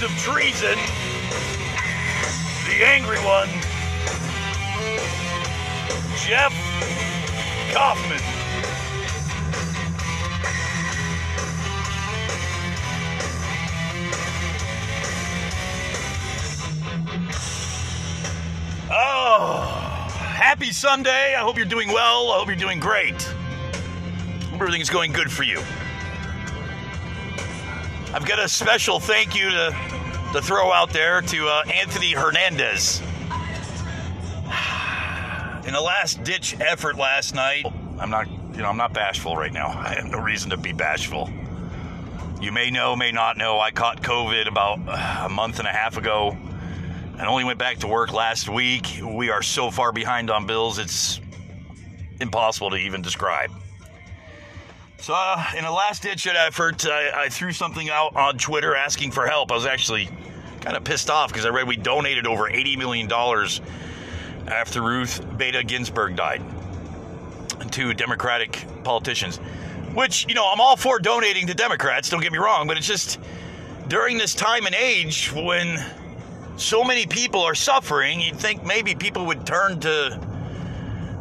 times of treason, the angry one, Jeff Kaufman. Oh, happy Sunday. I hope you're doing well. I hope you're doing great. Everything's going good for you. I've got a special thank you to, to throw out there to uh, Anthony Hernandez. In a last ditch effort last night, I'm not, you know, I'm not bashful right now. I have no reason to be bashful. You may know, may not know, I caught COVID about uh, a month and a half ago and only went back to work last week. We are so far behind on bills, it's impossible to even describe. So, uh, in a last ditch effort, I, I threw something out on Twitter asking for help. I was actually kind of pissed off because I read we donated over $80 million after Ruth Bader Ginsburg died to Democratic politicians. Which, you know, I'm all for donating to Democrats, don't get me wrong, but it's just during this time and age when so many people are suffering, you'd think maybe people would turn to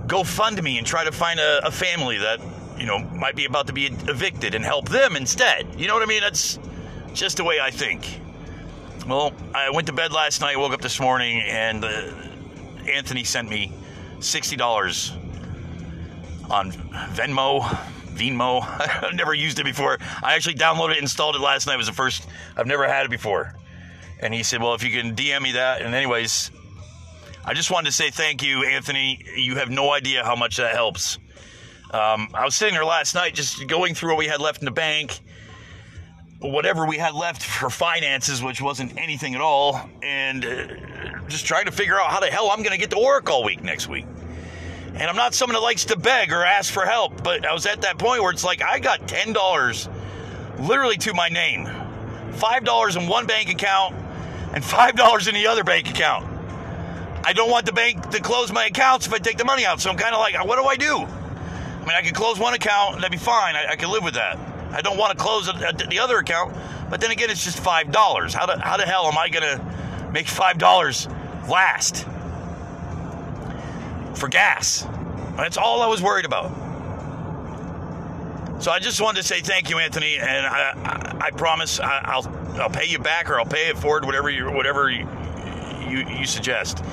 GoFundMe and try to find a, a family that, you know, might be about to be evicted and help them instead. You know what I mean? That's just the way I think. Well, I went to bed last night, woke up this morning, and uh, Anthony sent me $60 on Venmo, Venmo. I've never used it before. I actually downloaded it, installed it last night. It was the first, I've never had it before. And he said, Well, if you can DM me that. And, anyways, I just wanted to say thank you, Anthony. You have no idea how much that helps. Um, I was sitting there last night just going through what we had left in the bank, whatever we had left for finances, which wasn't anything at all, and uh, just trying to figure out how the hell I'm going to get to work all week next week. And I'm not someone that likes to beg or ask for help, but I was at that point where it's like I got $10 literally to my name. $5 in one bank account, and $5 in the other bank account. I don't want the bank to close my accounts if I take the money out. So I'm kind of like, what do I do? I mean, I could close one account and that'd be fine. I, I could live with that. I don't want to close the other account, but then again, it's just five dollars. How the how the hell am I gonna make five dollars last for gas? That's all I was worried about. So I just wanted to say thank you, Anthony, and I, I, I promise I, will I'll pay you back or I'll pay it forward, whatever you whatever you, you, you suggest.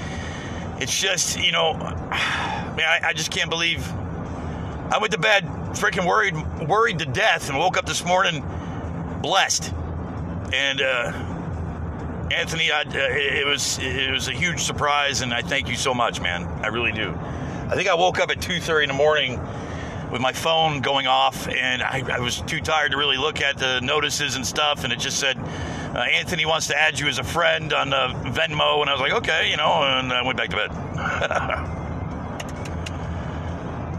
It's just you know, I, mean, I, I just can't believe I went to bed freaking worried worried to death and woke up this morning blessed. And uh, Anthony, I, uh, it was it was a huge surprise, and I thank you so much, man. I really do. I think I woke up at two thirty in the morning with my phone going off, and I, I, was too tired to really look at the notices and stuff, and it just said. Uh, Anthony wants to add you as a friend on Venmo, and I was like, okay, you know, and I went back to bed.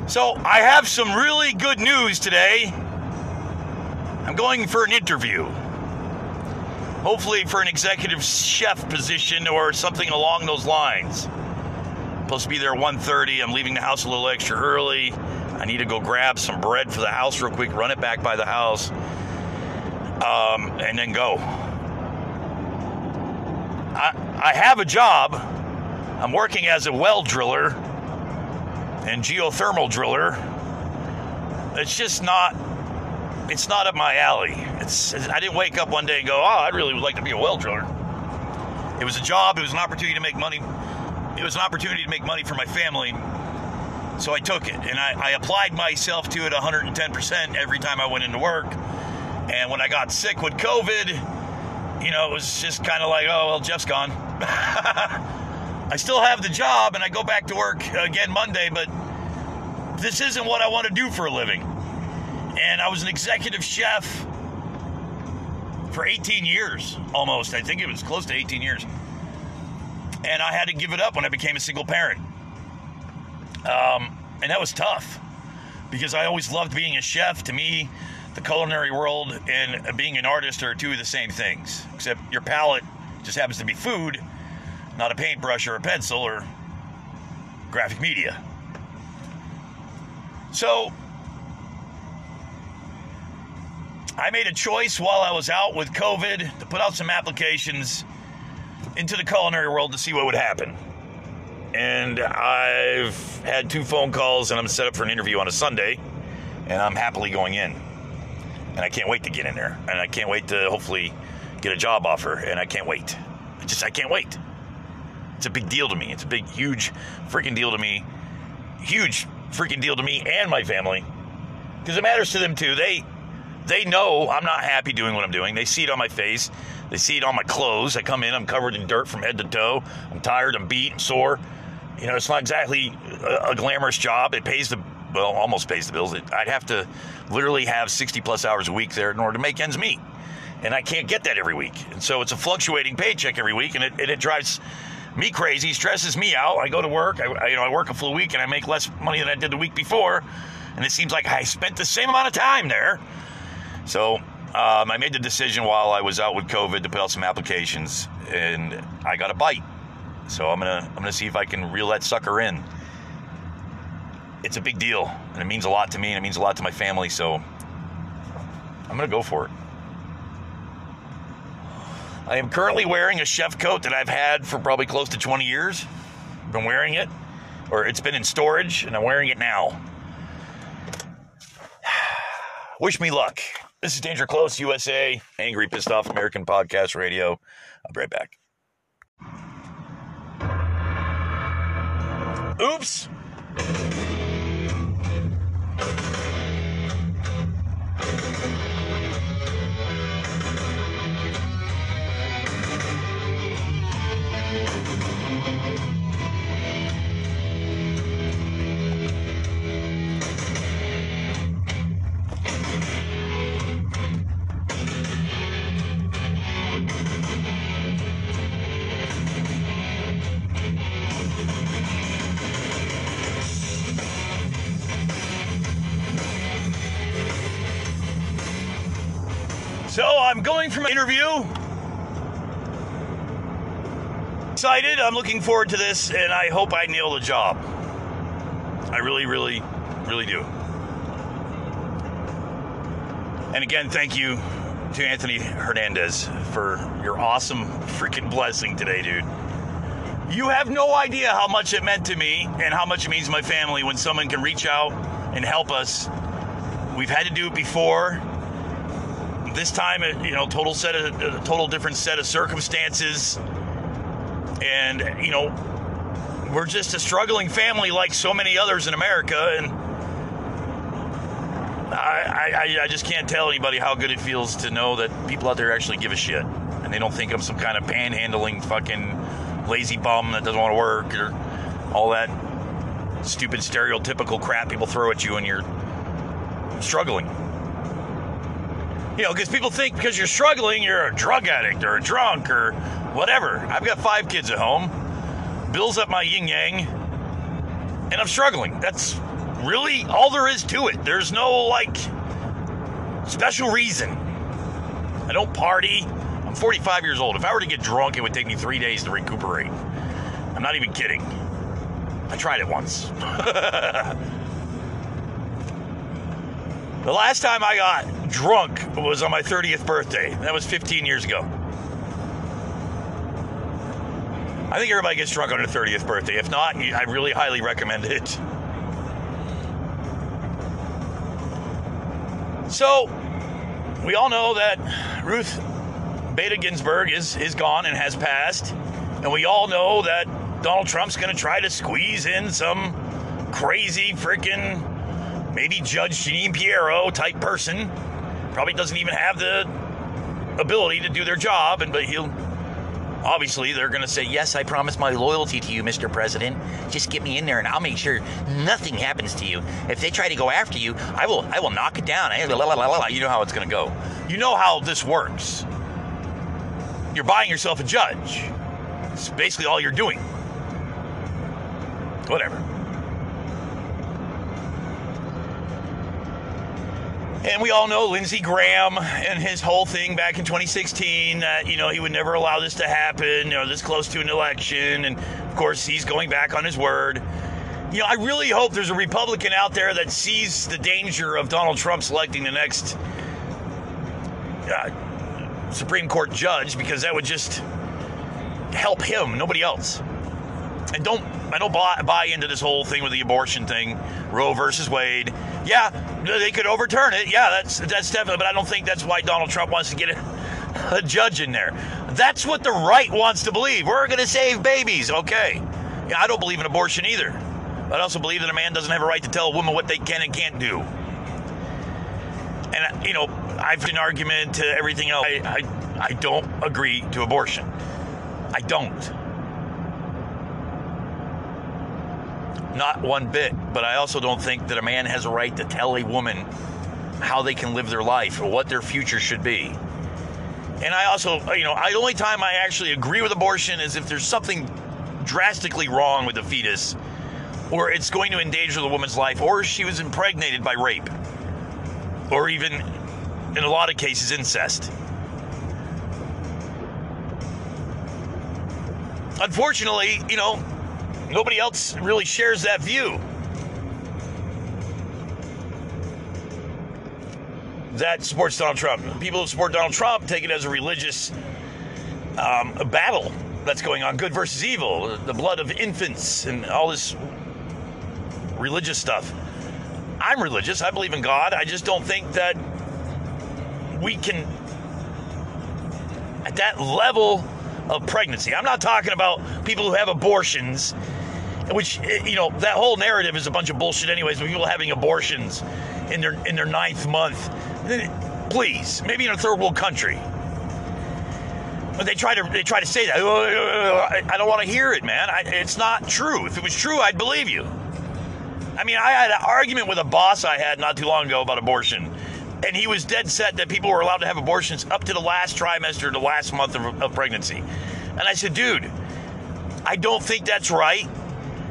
so I have some really good news today. I'm going for an interview. Hopefully for an executive chef position or something along those lines. I'm supposed to be there 1.30. I'm leaving the house a little extra early. I need to go grab some bread for the house real quick, run it back by the house, um, and then go. I, I have a job. I'm working as a well driller and geothermal driller. It's just not. It's not up my alley. It's. I didn't wake up one day and go, "Oh, I'd really would like to be a well driller." It was a job. It was an opportunity to make money. It was an opportunity to make money for my family so I took it and I, I applied myself to it 110% every time I went into work. And when I got sick with COVID, you know, it was just kind of like, oh, well, Jeff's gone. I still have the job and I go back to work again Monday, but this isn't what I want to do for a living. And I was an executive chef for 18 years almost. I think it was close to 18 years. And I had to give it up when I became a single parent. Um, and that was tough because I always loved being a chef. To me, the culinary world and being an artist are two of the same things, except your palate just happens to be food, not a paintbrush or a pencil or graphic media. So, I made a choice while I was out with COVID to put out some applications into the culinary world to see what would happen. And I've had two phone calls and I'm set up for an interview on a Sunday, and I'm happily going in. And I can't wait to get in there. And I can't wait to hopefully get a job offer. And I can't wait. I just, I can't wait. It's a big deal to me. It's a big, huge freaking deal to me. Huge freaking deal to me and my family. Because it matters to them too. They, they know I'm not happy doing what I'm doing. They see it on my face. They see it on my clothes. I come in, I'm covered in dirt from head to toe. I'm tired, I'm beat, I'm sore. You know, it's not exactly a, a glamorous job. It pays the, well, almost pays the bills. It, I'd have to literally have 60 plus hours a week there in order to make ends meet. And I can't get that every week. And so it's a fluctuating paycheck every week, and it, and it drives me crazy, stresses me out. I go to work, I, you know, I work a full week, and I make less money than I did the week before. And it seems like I spent the same amount of time there so um, I made the decision while I was out with COVID to put out some applications, and I got a bite. So I'm gonna I'm gonna see if I can reel that sucker in. It's a big deal, and it means a lot to me, and it means a lot to my family. So I'm gonna go for it. I am currently wearing a chef coat that I've had for probably close to 20 years. I've been wearing it, or it's been in storage, and I'm wearing it now. Wish me luck. This is Danger Close USA, Angry Pissed Off American Podcast Radio. I'll be right back. Oops. Going from an interview. Excited. I'm looking forward to this, and I hope I nail the job. I really, really, really do. And again, thank you to Anthony Hernandez for your awesome freaking blessing today, dude. You have no idea how much it meant to me and how much it means to my family when someone can reach out and help us. We've had to do it before this time, you know, total set of a total different set of circumstances, and you know, we're just a struggling family like so many others in America, and I, I, I just can't tell anybody how good it feels to know that people out there actually give a shit, and they don't think I'm some kind of panhandling fucking lazy bum that doesn't want to work or all that stupid stereotypical crap people throw at you when you're struggling. You know, because people think because you're struggling, you're a drug addict or a drunk or whatever. I've got five kids at home, bills up my yin yang, and I'm struggling. That's really all there is to it. There's no like special reason. I don't party. I'm 45 years old. If I were to get drunk, it would take me three days to recuperate. I'm not even kidding. I tried it once. The last time I got drunk was on my 30th birthday. That was 15 years ago. I think everybody gets drunk on their 30th birthday. If not, I really highly recommend it. So, we all know that Ruth Bader Ginsburg is, is gone and has passed. And we all know that Donald Trump's going to try to squeeze in some crazy freaking maybe Judge Jeanine Pirro type person. Probably doesn't even have the ability to do their job, and but he'll obviously they're going to say yes i promise my loyalty to you mr president. Just get me in there and i'll make sure nothing happens to you. If they try to go after you i will i will knock it down eh? you know how it's going to go. You know how this works. You're buying yourself a judge. It's basically all you're doing. Whatever And we all know Lindsey Graham and his whole thing back in 2016 that, you know, he would never allow this to happen, you know, this close to an election. And of course, he's going back on his word. you know, I really hope there's a Republican out there that sees the danger of Donald Trump selecting the next uh, Supreme Court judge because that would just help him, nobody else. And don't I don't buy, buy into this whole thing with the abortion thing, Roe versus Wade. Yeah, they could overturn it. Yeah, that's that's definitely. But I don't think that's why Donald Trump wants to get a, a judge in there. That's what the right wants to believe. We're going to save babies. Okay. Yeah, I don't believe in abortion either. But I also believe that a man doesn't have a right to tell a woman what they can and can't do. And uh, you know, I've an argument to everything else. I, I, I don't agree to abortion. I don't. Not one bit. But I also don't think that a man has a right to tell a woman how they can live their life or what their future should be. And I also, you know, the only time I actually agree with abortion is if there's something drastically wrong with the fetus, or it's going to endanger the woman's life, or she was impregnated by rape, or even, in a lot of cases, incest. Unfortunately, you know, nobody else really shares that view. That supports Donald Trump. People who support Donald Trump take it as a religious um, battle that's going on good versus evil, the blood of infants, and all this religious stuff. I'm religious. I believe in God. I just don't think that we can, at that level of pregnancy. I'm not talking about people who have abortions, which eh, you know that whole narrative is a bunch of bullshit. Anyways, people having abortions in their in their ninth month, please, maybe in a third world country. But they try to they try to say that. Oh, oh, oh, I don't want to hear it, man. I, it's not true. If it was true, I'd believe you. I mean, I had an argument with a boss I had not too long ago about abortion and he was dead set that people were allowed to have abortions up to the last trimester, the last month of, of pregnancy. And I said, dude, I don't think that's right.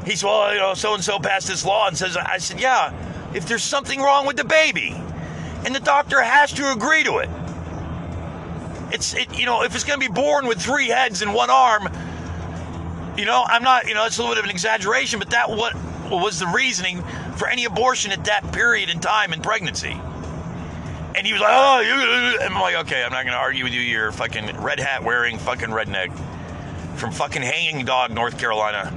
He said, well, you know, so and so passed this law and says, I said, yeah, if there's something wrong with the baby, and the doctor has to agree to it. It's, it, you know, if it's going to be born with three heads and one arm, you know, I'm not, you know, it's a little bit of an exaggeration, but that what was the reasoning for any abortion at that period in time in pregnancy. And he was like, oh, you. I'm like, okay, I'm not going to argue with you. You're fucking red hat wearing fucking redneck from fucking Hanging Dog, North Carolina.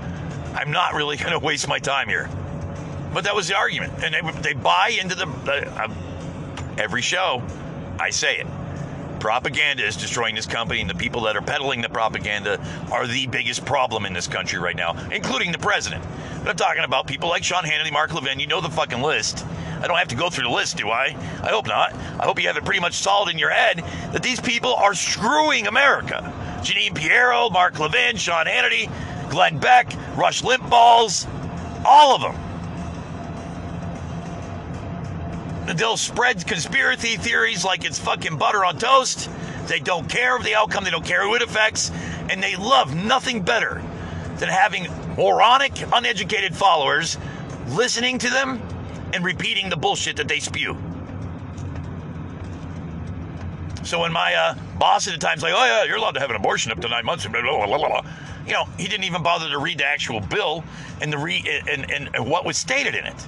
I'm not really going to waste my time here. But that was the argument. And they, they buy into the. Uh, every show, I say it. Propaganda is destroying this company, and the people that are peddling the propaganda are the biggest problem in this country right now, including the president. But I'm talking about people like Sean Hannity, Mark Levin. You know the fucking list. I don't have to go through the list, do I? I hope not. I hope you have it pretty much solid in your head that these people are screwing America. Jeanine Pirro, Mark Levin, Sean Hannity, Glenn Beck, Rush Limbaugh's, all of them. They'll spread conspiracy theories like it's fucking butter on toast. They don't care of the outcome, they don't care who it affects, and they love nothing better than having moronic, uneducated followers listening to them and repeating the bullshit that they spew. So when my uh, boss at the time's like, "Oh yeah, you're allowed to have an abortion up to nine months," blah, blah, blah, you know, he didn't even bother to read the actual bill and the re- and, and, and what was stated in it.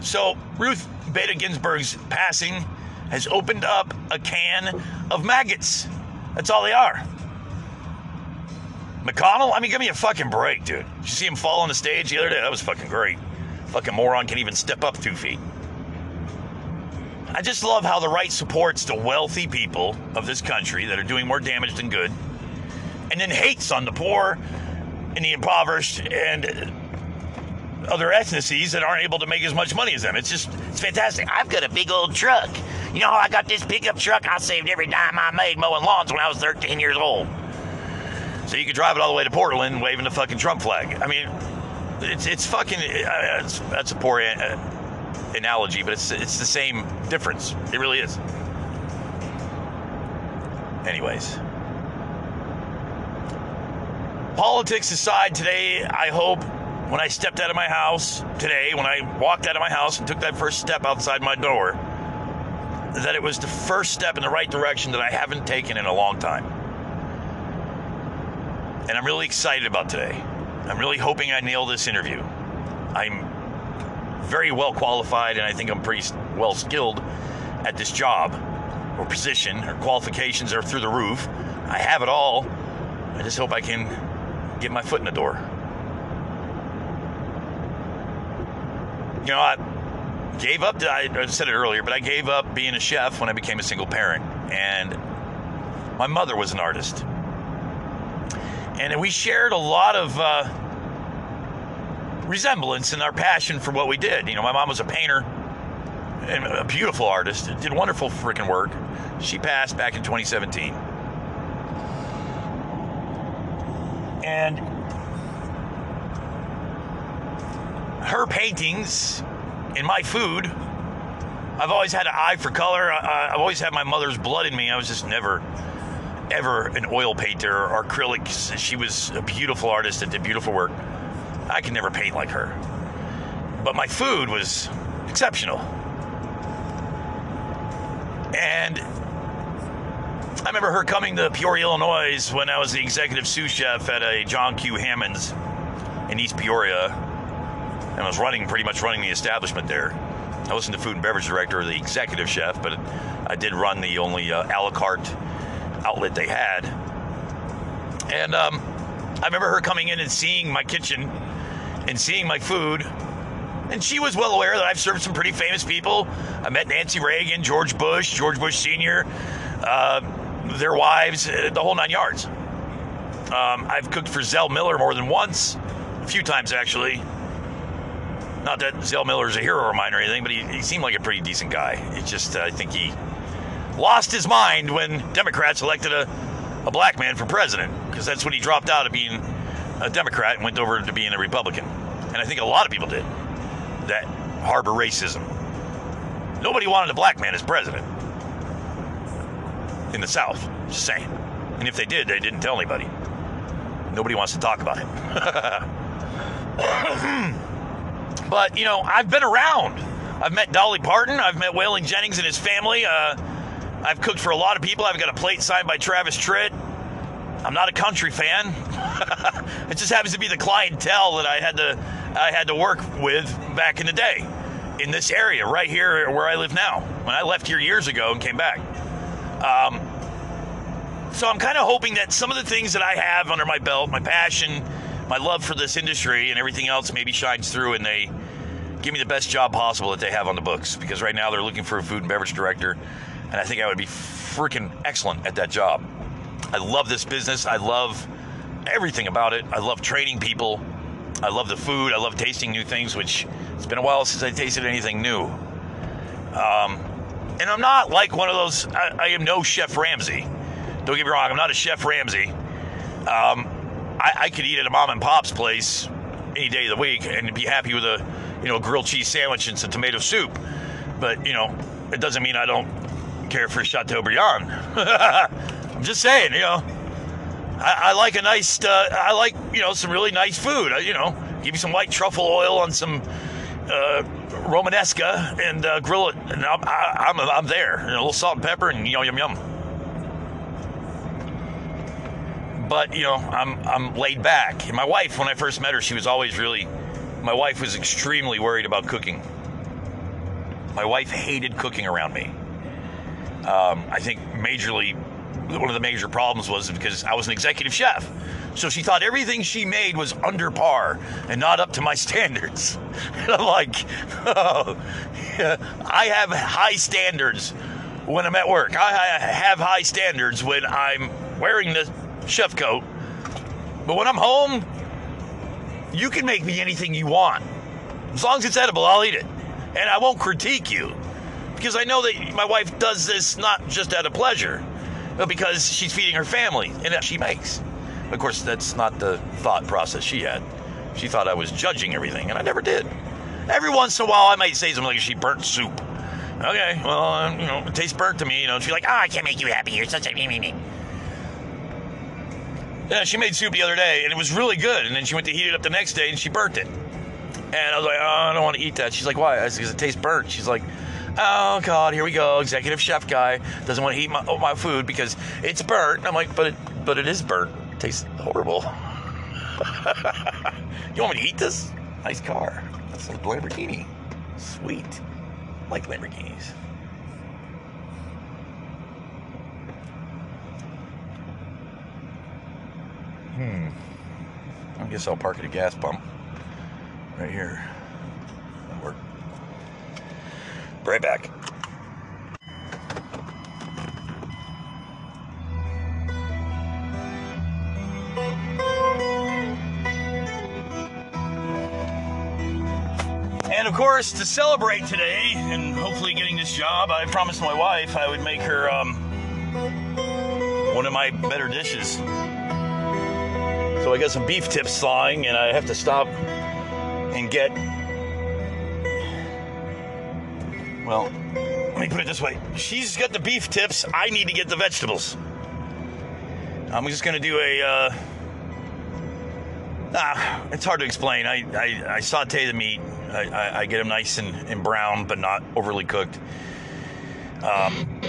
So Ruth Bader Ginsburg's passing has opened up a can of maggots. That's all they are. McConnell, I mean, give me a fucking break, dude. Did you see him fall on the stage the other day? That was fucking great. Fucking moron can even step up two feet. I just love how the right supports the wealthy people of this country that are doing more damage than good, and then hates on the poor and the impoverished and other ethnicities that aren't able to make as much money as them. It's just, it's fantastic. I've got a big old truck. You know, how I got this pickup truck. I saved every dime I made mowing lawns when I was 13 years old. So you could drive it all the way to Portland waving the fucking Trump flag. I mean, it's it's fucking. Uh, it's, that's a poor uh, analogy, but it's it's the same difference. It really is. Anyways. Politics aside, today, I hope when I stepped out of my house today, when I walked out of my house and took that first step outside my door, that it was the first step in the right direction that I haven't taken in a long time. And I'm really excited about today. I'm really hoping I nail this interview. I'm very well qualified and I think I'm pretty well skilled at this job or position. Or qualifications are through the roof. I have it all. I just hope I can get my foot in the door. You know, I gave up, I said it earlier, but I gave up being a chef when I became a single parent. And my mother was an artist. And we shared a lot of uh, resemblance in our passion for what we did. You know, my mom was a painter and a beautiful artist, did wonderful freaking work. She passed back in 2017. And her paintings in my food, I've always had an eye for color. I've always had my mother's blood in me. I was just never, ever an oil painter or acrylics. She was a beautiful artist that did beautiful work. I could never paint like her. But my food was exceptional. And I remember her coming to Peoria, Illinois when I was the executive sous chef at a John Q. Hammond's in East Peoria. And I was running, pretty much running the establishment there. I wasn't the food and beverage director or the executive chef, but I did run the only uh, a la carte outlet they had. And um, I remember her coming in and seeing my kitchen and seeing my food. And she was well aware that I've served some pretty famous people. I met Nancy Reagan, George Bush, George Bush Sr., uh, their wives, uh, the whole nine yards. Um, I've cooked for Zell Miller more than once, a few times actually. Not that Zell Miller is a hero of mine or anything, but he, he seemed like a pretty decent guy. It's just, uh, I think he lost his mind when Democrats elected a, a black man for president, because that's when he dropped out of being a Democrat and went over to being a Republican. And I think a lot of people did that harbor racism. Nobody wanted a black man as president in the South, just saying. And if they did, they didn't tell anybody. Nobody wants to talk about it. but, you know, I've been around. I've met Dolly Parton. I've met Waylon Jennings and his family. Uh, I've cooked for a lot of people. I've got a plate signed by Travis Tritt. I'm not a country fan. it just happens to be the clientele that I had to I had to work with back in the day in this area right here where I live now. When I left here years ago and came back. Um, so I'm kind of hoping that some of the things that I have under my belt, my passion, my love for this industry, and everything else maybe shines through and they give me the best job possible that they have on the books. Because right now they're looking for a food and beverage director, and I think I would be freaking excellent at that job. I love this business. I love everything about it. I love training people. I love the food. I love tasting new things, which it's been a while since I tasted anything new. Um, and I'm not like one of those, I, I, am no Chef Ramsay. Don't get me wrong, I'm not a Chef Ramsay. Um, I, I could eat at a mom and pop's place any day of the week and be happy with a, you know, grilled cheese sandwich and some tomato soup. But, you know, it doesn't mean I don't care for Chateaubriand. I'm just saying, you know, I, I like a nice, uh, I like, you know, some really nice food. I, you know, give me some white truffle oil on some uh, Romanesco and uh, grill it, and I'm, I, am I'm there. A little salt and pepper, and yum yum yum. But you know, I'm I'm laid back. And my wife, when I first met her, she was always really. My wife was extremely worried about cooking. My wife hated cooking around me. Um, I think majorly one of the major problems was because I was an executive chef. So she thought everything she made was under par and not up to my standards. And I'm like, oh, I have high standards when I'm at work. I have high standards when I'm wearing the chef coat. But when I'm home, you can make me anything you want. As long as it's edible, I'll eat it. And I won't critique you because I know that my wife does this not just out of pleasure because she's feeding her family and she makes. Of course, that's not the thought process she had. She thought I was judging everything, and I never did. Every once in a while, I might say something like she burnt soup. Okay, well, um, you know, it tastes burnt to me. You know, she's like, oh, I can't make you happy. You're such a me, me, me. Yeah, she made soup the other day, and it was really good. And then she went to heat it up the next day, and she burnt it. And I was like, oh, I don't want to eat that. She's like, why? I said, because it tastes burnt. She's like, oh god, here we go. Executive chef guy doesn't want to eat my, my food because it's burnt. I'm like, but it, but it is burnt. It tastes horrible. you want me to eat this? Nice car. That's a Lamborghini. Sweet. I like Lamborghinis. Hmm. I guess I'll park at a gas pump right here. That'll work. Right back. And of course, to celebrate today and hopefully getting this job, I promised my wife I would make her um, one of my better dishes. So I got some beef tips thawing, and I have to stop and get. Well, let me put it this way: she's got the beef tips. I need to get the vegetables. I'm just gonna do a. Uh, ah, it's hard to explain. I, I, I saute the meat. I, I, I get them nice and, and brown, but not overly cooked. Um,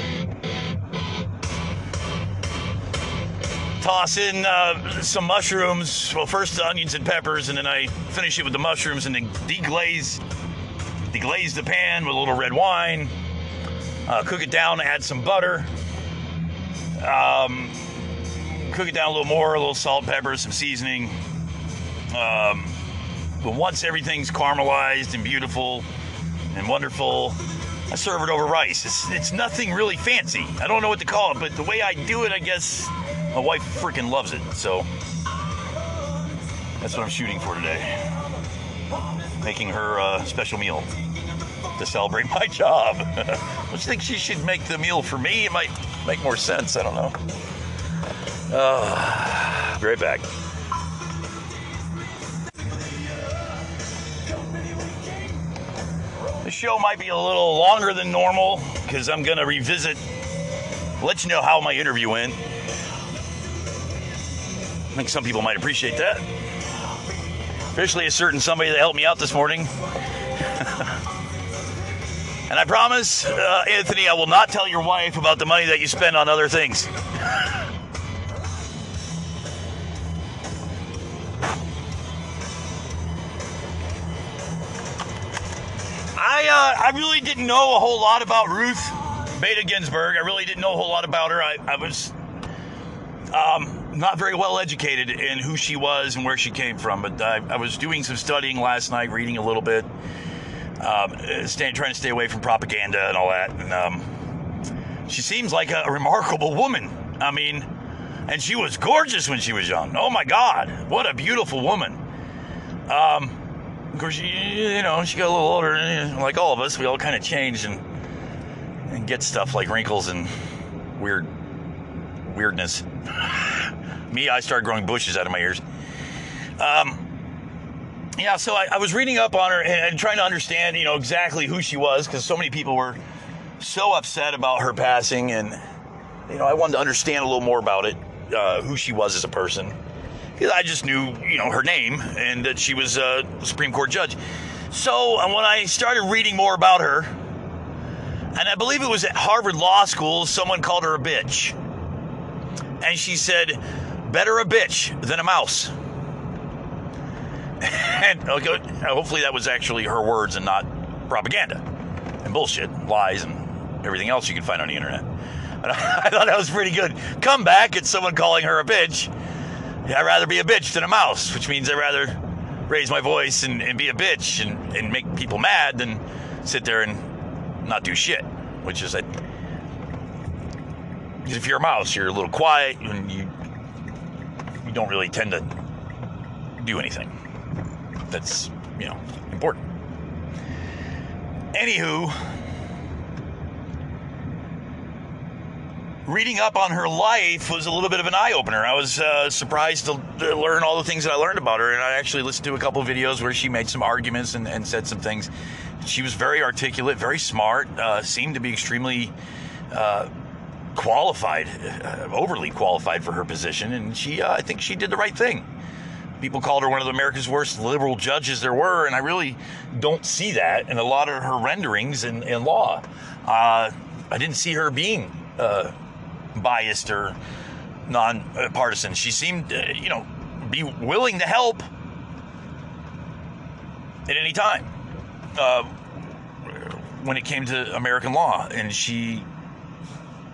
toss in uh, some mushrooms. Well, first the onions and peppers, and then I finish it with the mushrooms, and then deglaze, deglaze the pan with a little red wine. Uh, cook it down, add some butter. Um, cook it down a little more, a little salt, pepper, some seasoning. Um, but once everything's caramelized and beautiful and wonderful, I serve it over rice. It's, it's nothing really fancy. I don't know what to call it, but the way I do it, I guess my wife freaking loves it. So that's what I'm shooting for today. Making her a special meal to celebrate my job. Don't you think she should make the meal for me? It might make more sense. I don't know. Uh, be right back. The show might be a little longer than normal because I'm going to revisit, let you know how my interview went. I think some people might appreciate that. Especially a certain somebody that helped me out this morning. and I promise, uh, Anthony, I will not tell your wife about the money that you spend on other things. I uh, I really didn't know a whole lot about Ruth Bader Ginsburg. I really didn't know a whole lot about her. I, I was um, not very well educated in who she was and where she came from, but I, I was doing some studying last night, reading a little bit, um, trying to stay away from propaganda and all that. And um, she seems like a, remarkable woman. I mean, and she was gorgeous when she was young. Oh my God, what a beautiful woman. Um, of course, she, you know, she got a little older, like all of us, we all kind of change and and get stuff like wrinkles and weird weirdness. Me, I started growing bushes out of my ears. Um, yeah, so I, I was reading up on her and, and trying to understand, you know, exactly who she was because so many people were so upset about her passing, and you know, I wanted to understand a little more about it, uh, who she was as a person. Because I just knew, you know, her name and that she was a Supreme Court judge. So uh, when I started reading more about her, and I believe it was at Harvard Law School, someone called her a bitch. And she said, better a bitch than a mouse. and hopefully that was actually her words and not propaganda and bullshit, lies, and everything else you can find on the internet. I thought that was pretty good. Come back at someone calling her a bitch. I'd rather be a bitch than a mouse, which means I'd rather raise my voice and, and be a bitch and, and make people mad than sit there and not do shit, which is a. If you're a mouse, you're a little quiet and you you don't really tend to do anything that's you know important. Anywho, reading up on her life was a little bit of an eye opener. I was uh, surprised to, to, learn all the things that I learned about her, and I actually listened to a couple videos where she made some arguments and, and, said some things. She was very articulate, very smart, uh, seemed to be extremely uh, qualified, uh, overly qualified for her position, and she, uh, I think, she did the right thing. People called her one of America's worst liberal judges there were, and I really don't see that in a lot of her renderings in, in law. Uh, I didn't see her being uh, biased or non-partisan. She seemed, uh, you know, be willing to help at any time uh, when it came to American law, and she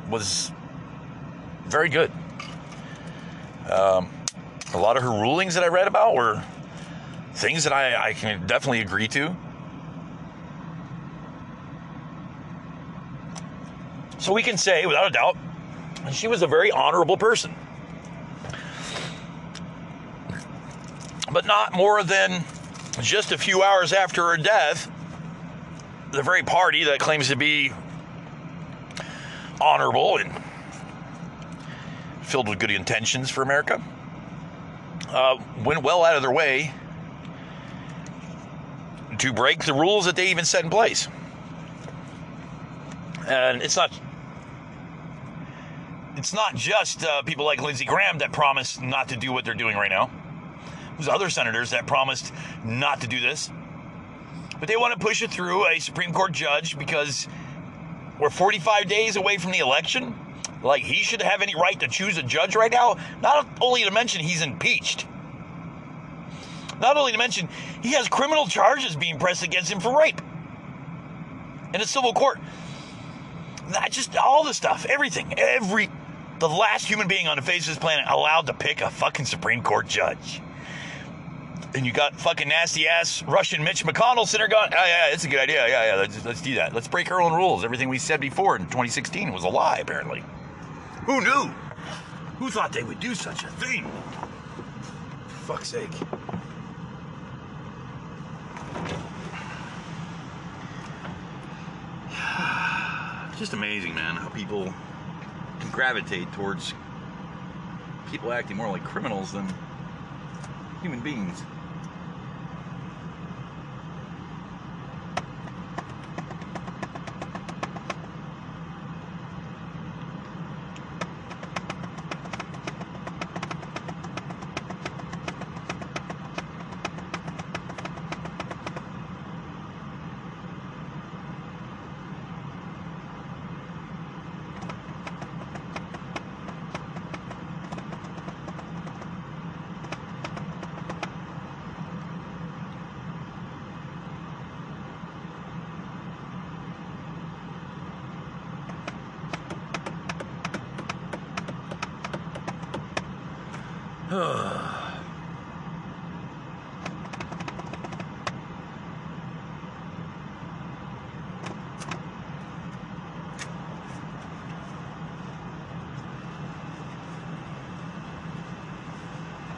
was very good. Um, a lot of her rulings that I read about were things that I, I can definitely agree to. So we can say, without a doubt, she was a very honorable person. But not more than just a few hours after her death, the very party that claims to be honorable and filled with good intentions for America uh, went well out of their way to break the rules that they even set in place. And it's not it's not just uh, people like Lindsey Graham that promise not to do what they're doing right now. There's other senators that promised not to do this. But they want to push it through a Supreme Court judge because we're 45 days away from the election. Like he should have any right to choose a judge right now. Not only to mention he's impeached. Not only to mention he has criminal charges being pressed against him for rape in a civil court. Not just all the stuff, everything, every the last human being on the face of this planet allowed to pick a fucking Supreme Court judge. And you got fucking nasty ass Russian Mitch McConnell sitting there going, oh, yeah, it's a good idea. Yeah, yeah, let's, let's do that. Let's break our own rules. Everything we said before in 2016 was a lie, apparently. Who knew? Who thought they would do such a thing? For fuck's sake. Just amazing, man, how people can gravitate towards people acting more like criminals than human beings.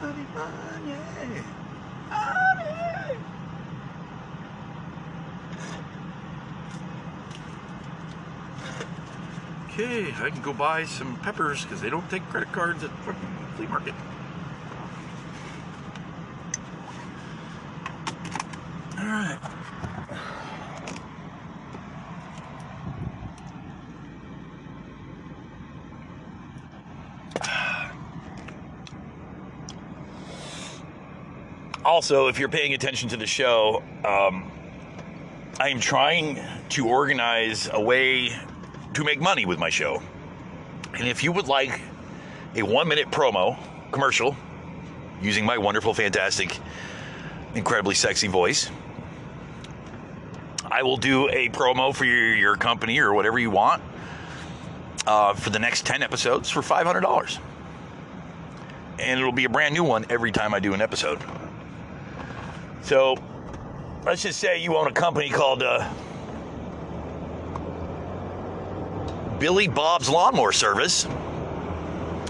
Money, money, money. Okay, I can go buy some peppers because they don't take credit cards at fucking flea market. All right. Also, if you're paying attention to the show, um, I am trying to organize a way to make money with my show. And if you would like a one minute promo commercial using my wonderful, fantastic, incredibly sexy voice, I will do a promo for your, your company or whatever you want uh, for the next 10 episodes for $500. And it'll be a brand new one every time I do an episode. So let's just say you own a company called uh, Billy Bob's Lawnmower Service,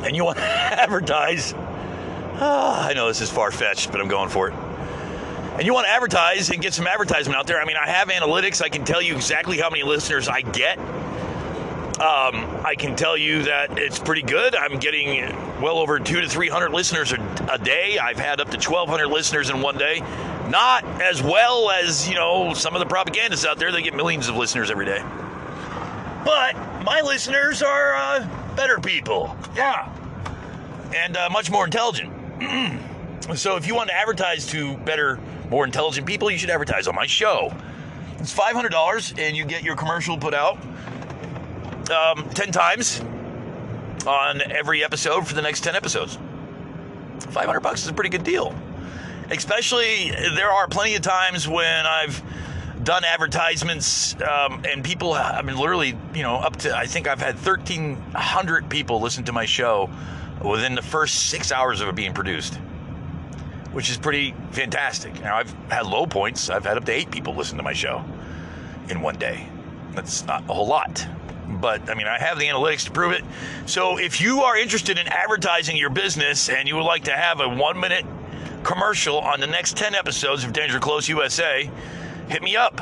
and you want to advertise. Ah, I know this is far fetched, but I'm going for it. And you want to advertise and get some advertisement out there. I mean, I have analytics. I can tell you exactly how many listeners I get. Um, I can tell you that it's pretty good. I'm getting well over two to three hundred listeners a, a day. I've had up to twelve hundred listeners in one day. Not as well as you know some of the propagandists out there. They get millions of listeners every day. But my listeners are uh, better people. Yeah, and uh, much more intelligent. So if you want to advertise to better, more intelligent people, you should advertise on my show. It's five hundred dollars, and you get your commercial put out um, ten times on every episode for the next ten episodes. Five hundred bucks is a pretty good deal. Especially, there are plenty of times when I've done advertisements um, and people i mean literally you know up to i think i've had 1300 people listen to my show within the first six hours of it being produced which is pretty fantastic. Now i've had low points. I've had up to eight people listen to my show in one day. That's not a whole lot but I mean, I have the analytics to prove it. So if you are interested in advertising your business and you would like to have a one minute commercial on the next 10 episodes of Danger Close USA, hit me up.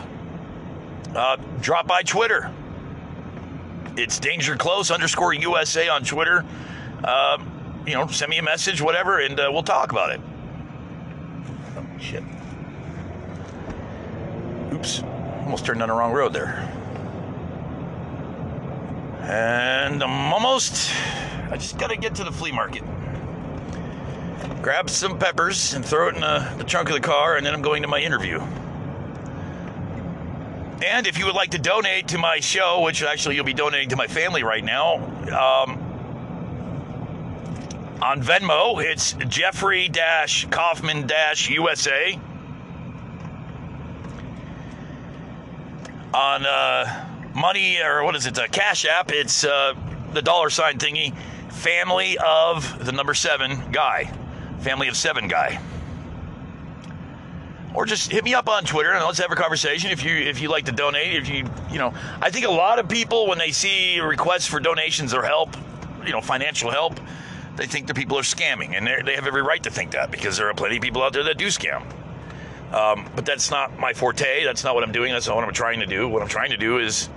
Uh, drop by Twitter. It's Danger Close underscore USA on Twitter. Uh, you know, send me a message, whatever, and uh, we'll talk about it. Oh, shit. Oops. Almost turned on the wrong road there. And I'm almost, I just got to get to the flea market. Grab some peppers and throw it in the, the trunk of the car, and then I'm going to my interview. And if you would like to donate to my show, which actually you'll be donating to my family right now, um, on Venmo, it's Jeffrey Kaufman USA. On uh, money, or what is it, a Cash App, it's uh, the dollar sign thingy, family of the number seven guy, family of seven guy or just hit me up on Twitter and let's have a conversation if you if you like to donate. If you you know, I think a lot of people when they see requests for donations or help, you know, financial help, they think the people are scamming, and they have every right to think that because there are plenty of people out there that do scam. Um, but that's not my forte. That's not what I'm doing. That's not what I'm trying to do. What I'm trying to do is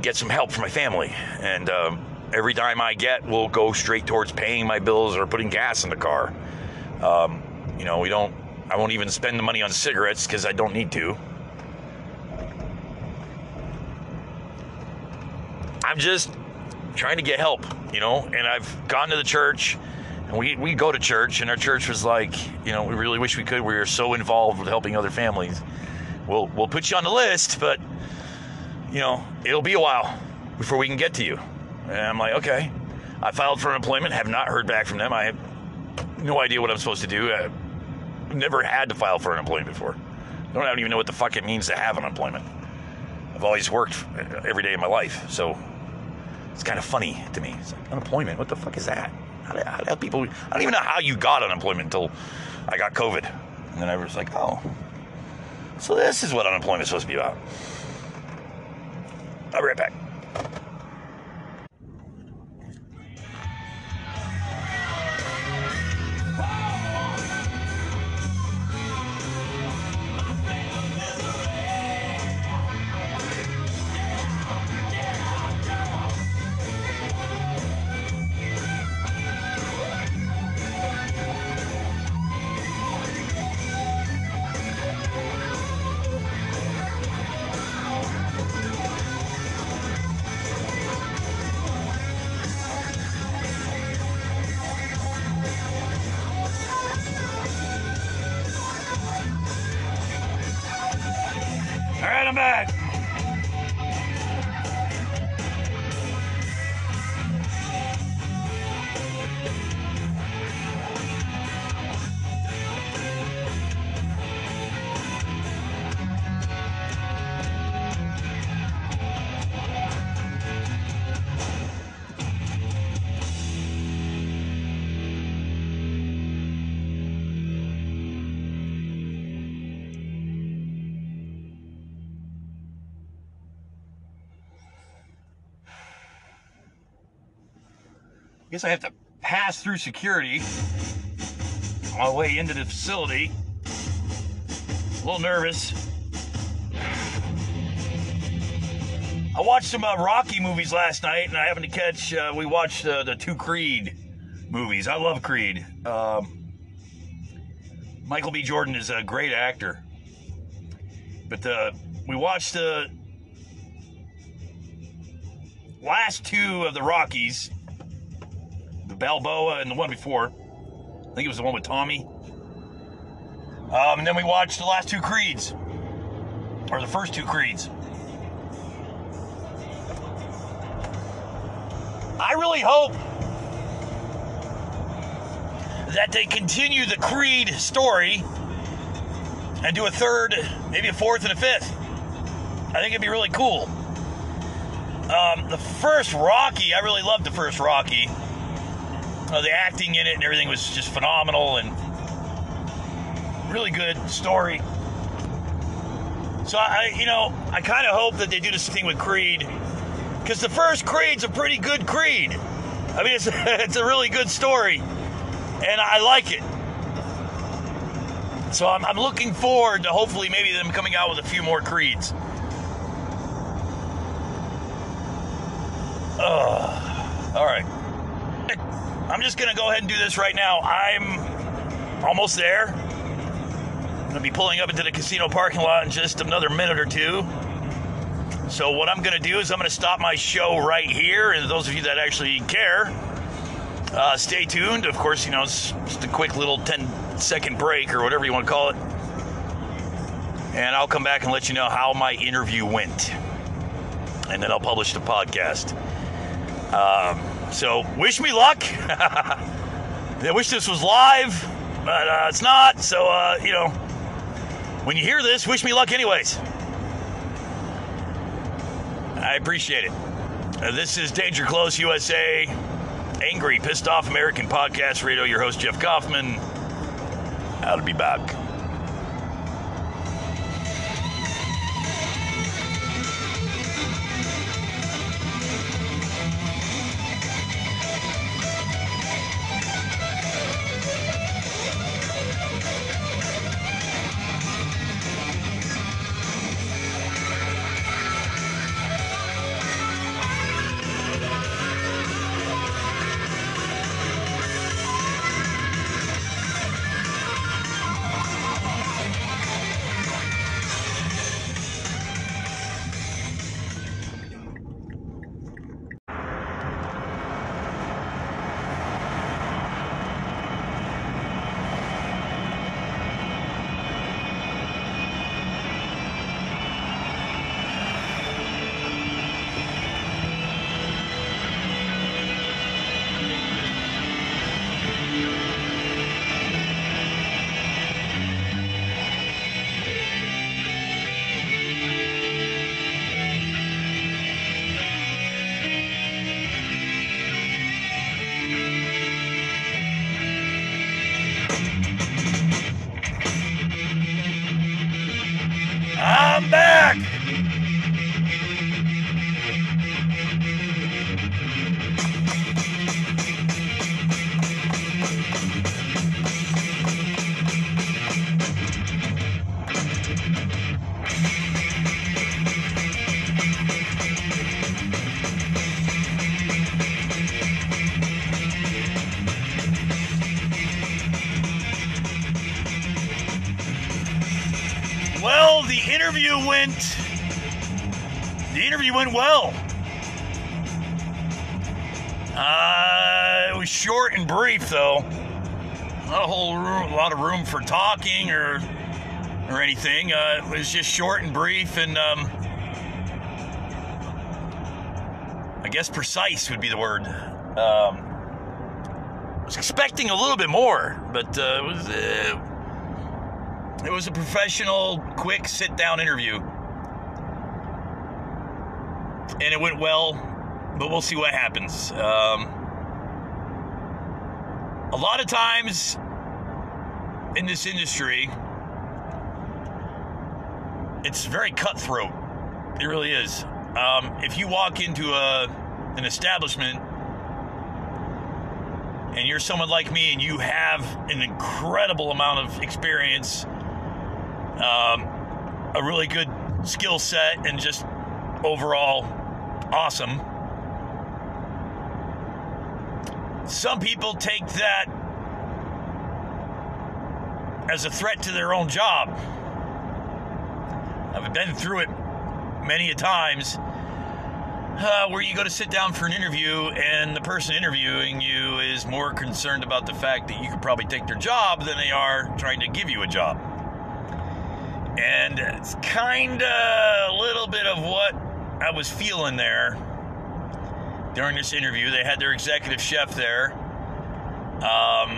get some help for my family, and um, every dime I get will go straight towards paying my bills or putting gas in the car. Um, you know, we don't I won't even spend the money on cigarettes because I don't need to. I'm just trying to get help, you know, and I've gone to the church and we, we go to church and our church was like, you know, we really wish we could. We are so involved with helping other families. We'll, we'll put you on the list, but, you know, it'll be a while before we can get to you. And I'm like, okay. I filed for unemployment, have not heard back from them. I have no idea what I'm supposed to do. Uh, never had to file for unemployment before. I don't even know what the fuck it means to have unemployment. I've always worked every day of my life, so it's kind of funny to me. It's like unemployment. What the fuck is that? How do, how do people? I don't even know how you got unemployment until I got COVID, and then I was like, oh, so this is what unemployment is supposed to be about. I'll be right back. Guess I have to pass through security on my way into the facility. A little nervous. I watched some uh, Rocky movies last night, and I happened to catch. Uh, we watched uh, the two Creed movies. I love Creed. Um, Michael B. Jordan is a great actor, but uh, we watched the last two of the Rockies, Balboa and the one before. I think it was the one with Tommy. Um, and then we watched the last two Creeds, or the first two Creeds. I really hope that they continue the Creed story and do a third, maybe a fourth and a fifth. I think it'd be really cool. Um, the first Rocky, I really loved the first Rocky. Uh, the acting in it and everything was just phenomenal and really good story. So I, you know, I kind of hope that they do this thing with Creed because the first Creed's a pretty good Creed. I mean, it's it's a really good story, and I like it. So I'm, I'm looking forward to hopefully maybe them coming out with a few more Creeds. Ugh. All right. I'm just going to go ahead and do this right now. I'm almost there. I'm going to be pulling up into the casino parking lot in just another minute or two. So, what I'm going to do is I'm going to stop my show right here. And those of you that actually care, uh, stay tuned. Of course, you know, it's just a quick little 10 second break or whatever you want to call it. And I'll come back and let you know how my interview went. And then I'll publish the podcast. Um, so, wish me luck. I wish this was live, but uh, it's not. So, uh, you know, when you hear this, wish me luck, anyways. I appreciate it. Uh, this is Danger Close USA, Angry, Pissed Off American Podcast Radio. Your host, Jeff Kaufman. I'll be back. Well, the interview went. The interview went well. Uh, it was short and brief, though. Not a whole room, a lot of room for talking or or anything. Uh, it was just short and brief, and um, I guess precise would be the word. Um, I was expecting a little bit more, but uh, it was. Uh, it was a professional, quick sit down interview. And it went well, but we'll see what happens. Um, a lot of times in this industry, it's very cutthroat. It really is. Um, if you walk into a, an establishment and you're someone like me and you have an incredible amount of experience um, a really good skill set and just overall awesome. Some people take that as a threat to their own job. I've been through it many a times uh, where you go to sit down for an interview and the person interviewing you is more concerned about the fact that you could probably take their job than they are trying to give you a job. And it's kind of a little bit of what I was feeling there during this interview. They had their executive chef there. Um,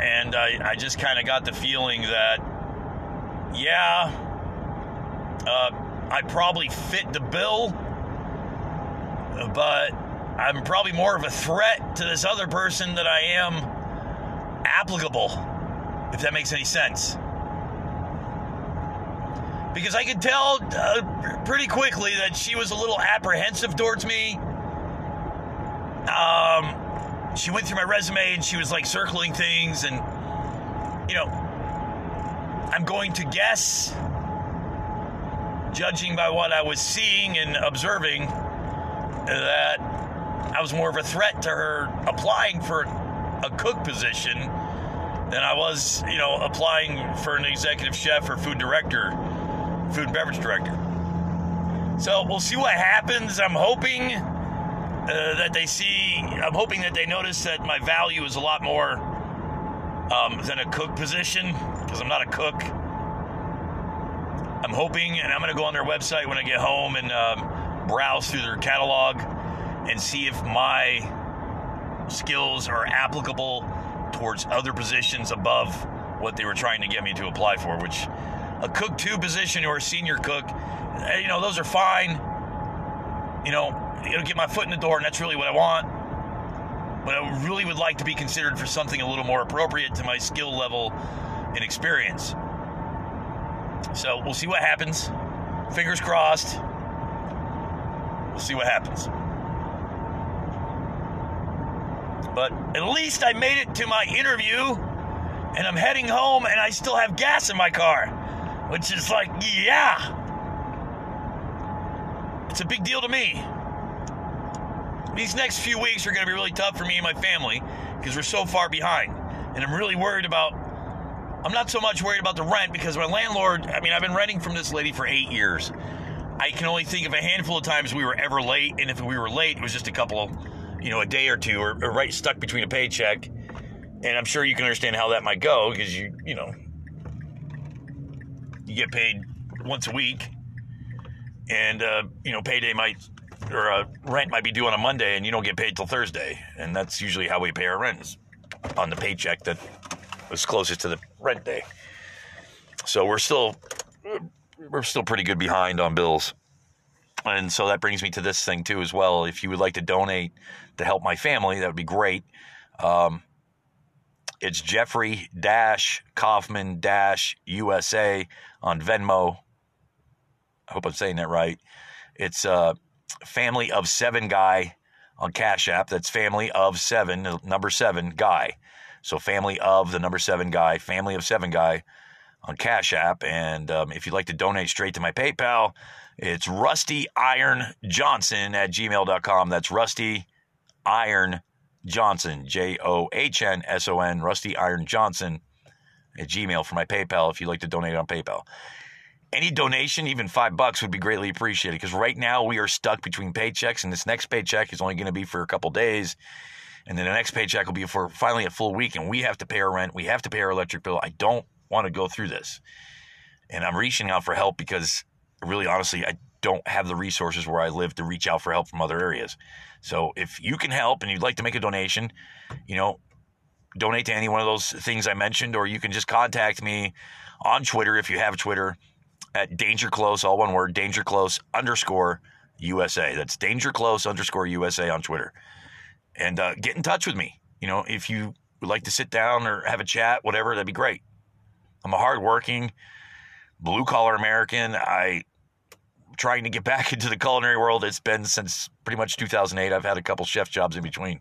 and I, I just kind of got the feeling that, yeah, uh, I probably fit the bill, but I'm probably more of a threat to this other person that I am applicable, if that makes any sense. Because I could tell uh, pretty quickly that she was a little apprehensive towards me. Um, she went through my resume and she was like circling things, and you know, I'm going to guess, judging by what I was seeing and observing, that I was more of a threat to her applying for a cook position than I was, you know, applying for an executive chef or food director, food and beverage director. So we'll see what happens. I'm hoping uh, that they see, I'm hoping that they notice that my value is a lot more um, than a cook position because I'm not a cook. I'm hoping, and I'm going to go on their website when I get home and um, browse through their catalog and see if my skills are applicable towards other positions above what they were trying to get me to apply for, which a cook two position or a senior cook, eh, you know, those are fine. You know, it'll get my foot in the door, and that's really what I want. But I really would like to be considered for something a little more appropriate to my skill level and experience. So we'll see what happens. Fingers crossed. We'll see what happens. But at least I made it to my interview and I'm heading home and I still have gas in my car, which is like, yeah. It's a big deal to me. These next few weeks are going to be really tough for me and my family because we're so far behind. And I'm really worried about, I'm not so much worried about the rent because my landlord, I mean, I've been renting from this lady for eight years. I can only think of a handful of times we were ever late. And if we were late, it was just a couple of you know, a day or two or, or right stuck between a paycheck. And I'm sure you can understand how that might go because you, you know, you get paid once a week and, uh, you know, payday might, or uh, rent might be due on a Monday and you don't get paid till Thursday. And that's usually how we pay our rent on the paycheck that was closest to the rent day. So we're still, we're still pretty good behind on bills. And so that brings me to this thing too, as well. If you would like to donate to help my family, that would be great. Um, it's Jeffrey Dash Kaufman Dash USA on Venmo. I hope I'm saying that right. It's uh, Family of Seven Guy on Cash App. That's Family of Seven, number seven guy. So Family of the number seven guy, Family of Seven Guy on Cash App. And um, if you'd like to donate straight to my PayPal, it's Rusty Iron Johnson at gmail.com. That's Rusty Iron Johnson, J O H N S O N, Rusty Iron Johnson at Gmail for my PayPal if you'd like to donate on PayPal. Any donation, even five bucks, would be greatly appreciated because right now we are stuck between paychecks, and this next paycheck is only going to be for a couple days. And then the next paycheck will be for finally a full week, and we have to pay our rent. We have to pay our electric bill. I don't want to go through this. And I'm reaching out for help because really honestly, I don't have the resources where I live to reach out for help from other areas. So if you can help and you'd like to make a donation, you know, donate to any one of those things I mentioned, or you can just contact me on Twitter if you have Twitter at Danger Close, all one word, Danger Close underscore USA. That's Danger Close underscore USA on Twitter. And uh, get in touch with me. You know, if you would like to sit down or have a chat, whatever, that'd be great. I'm a hardworking, blue collar American. I trying to get back into the culinary world. It's been since pretty much 2008. I've had a couple chef jobs in between,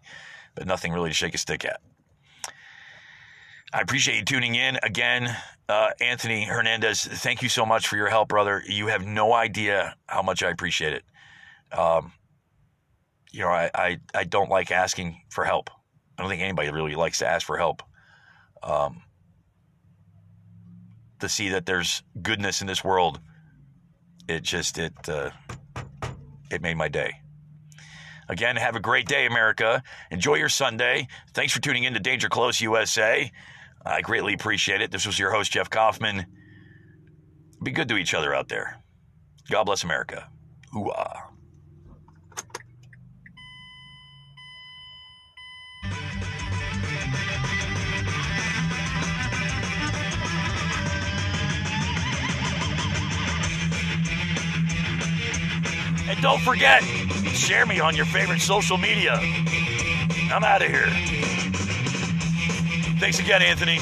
but nothing really to shake a stick at. I appreciate you tuning in again, uh, Anthony Hernandez. Thank you so much for your help, brother. You have no idea how much I appreciate it. Um, you know, I, I, I don't like asking for help. I don't think anybody really likes to ask for help. Um, to see that there's goodness in this world, it just it uh, it made my day. Again, have a great day, America. Enjoy your Sunday. Thanks for tuning in to Danger Close USA. I greatly appreciate it. This was your host, Jeff Kaufman. Be good to each other out there. God bless America. Ooh And don't forget, share me on your favorite social media. I'm out of here. Thanks again, Anthony.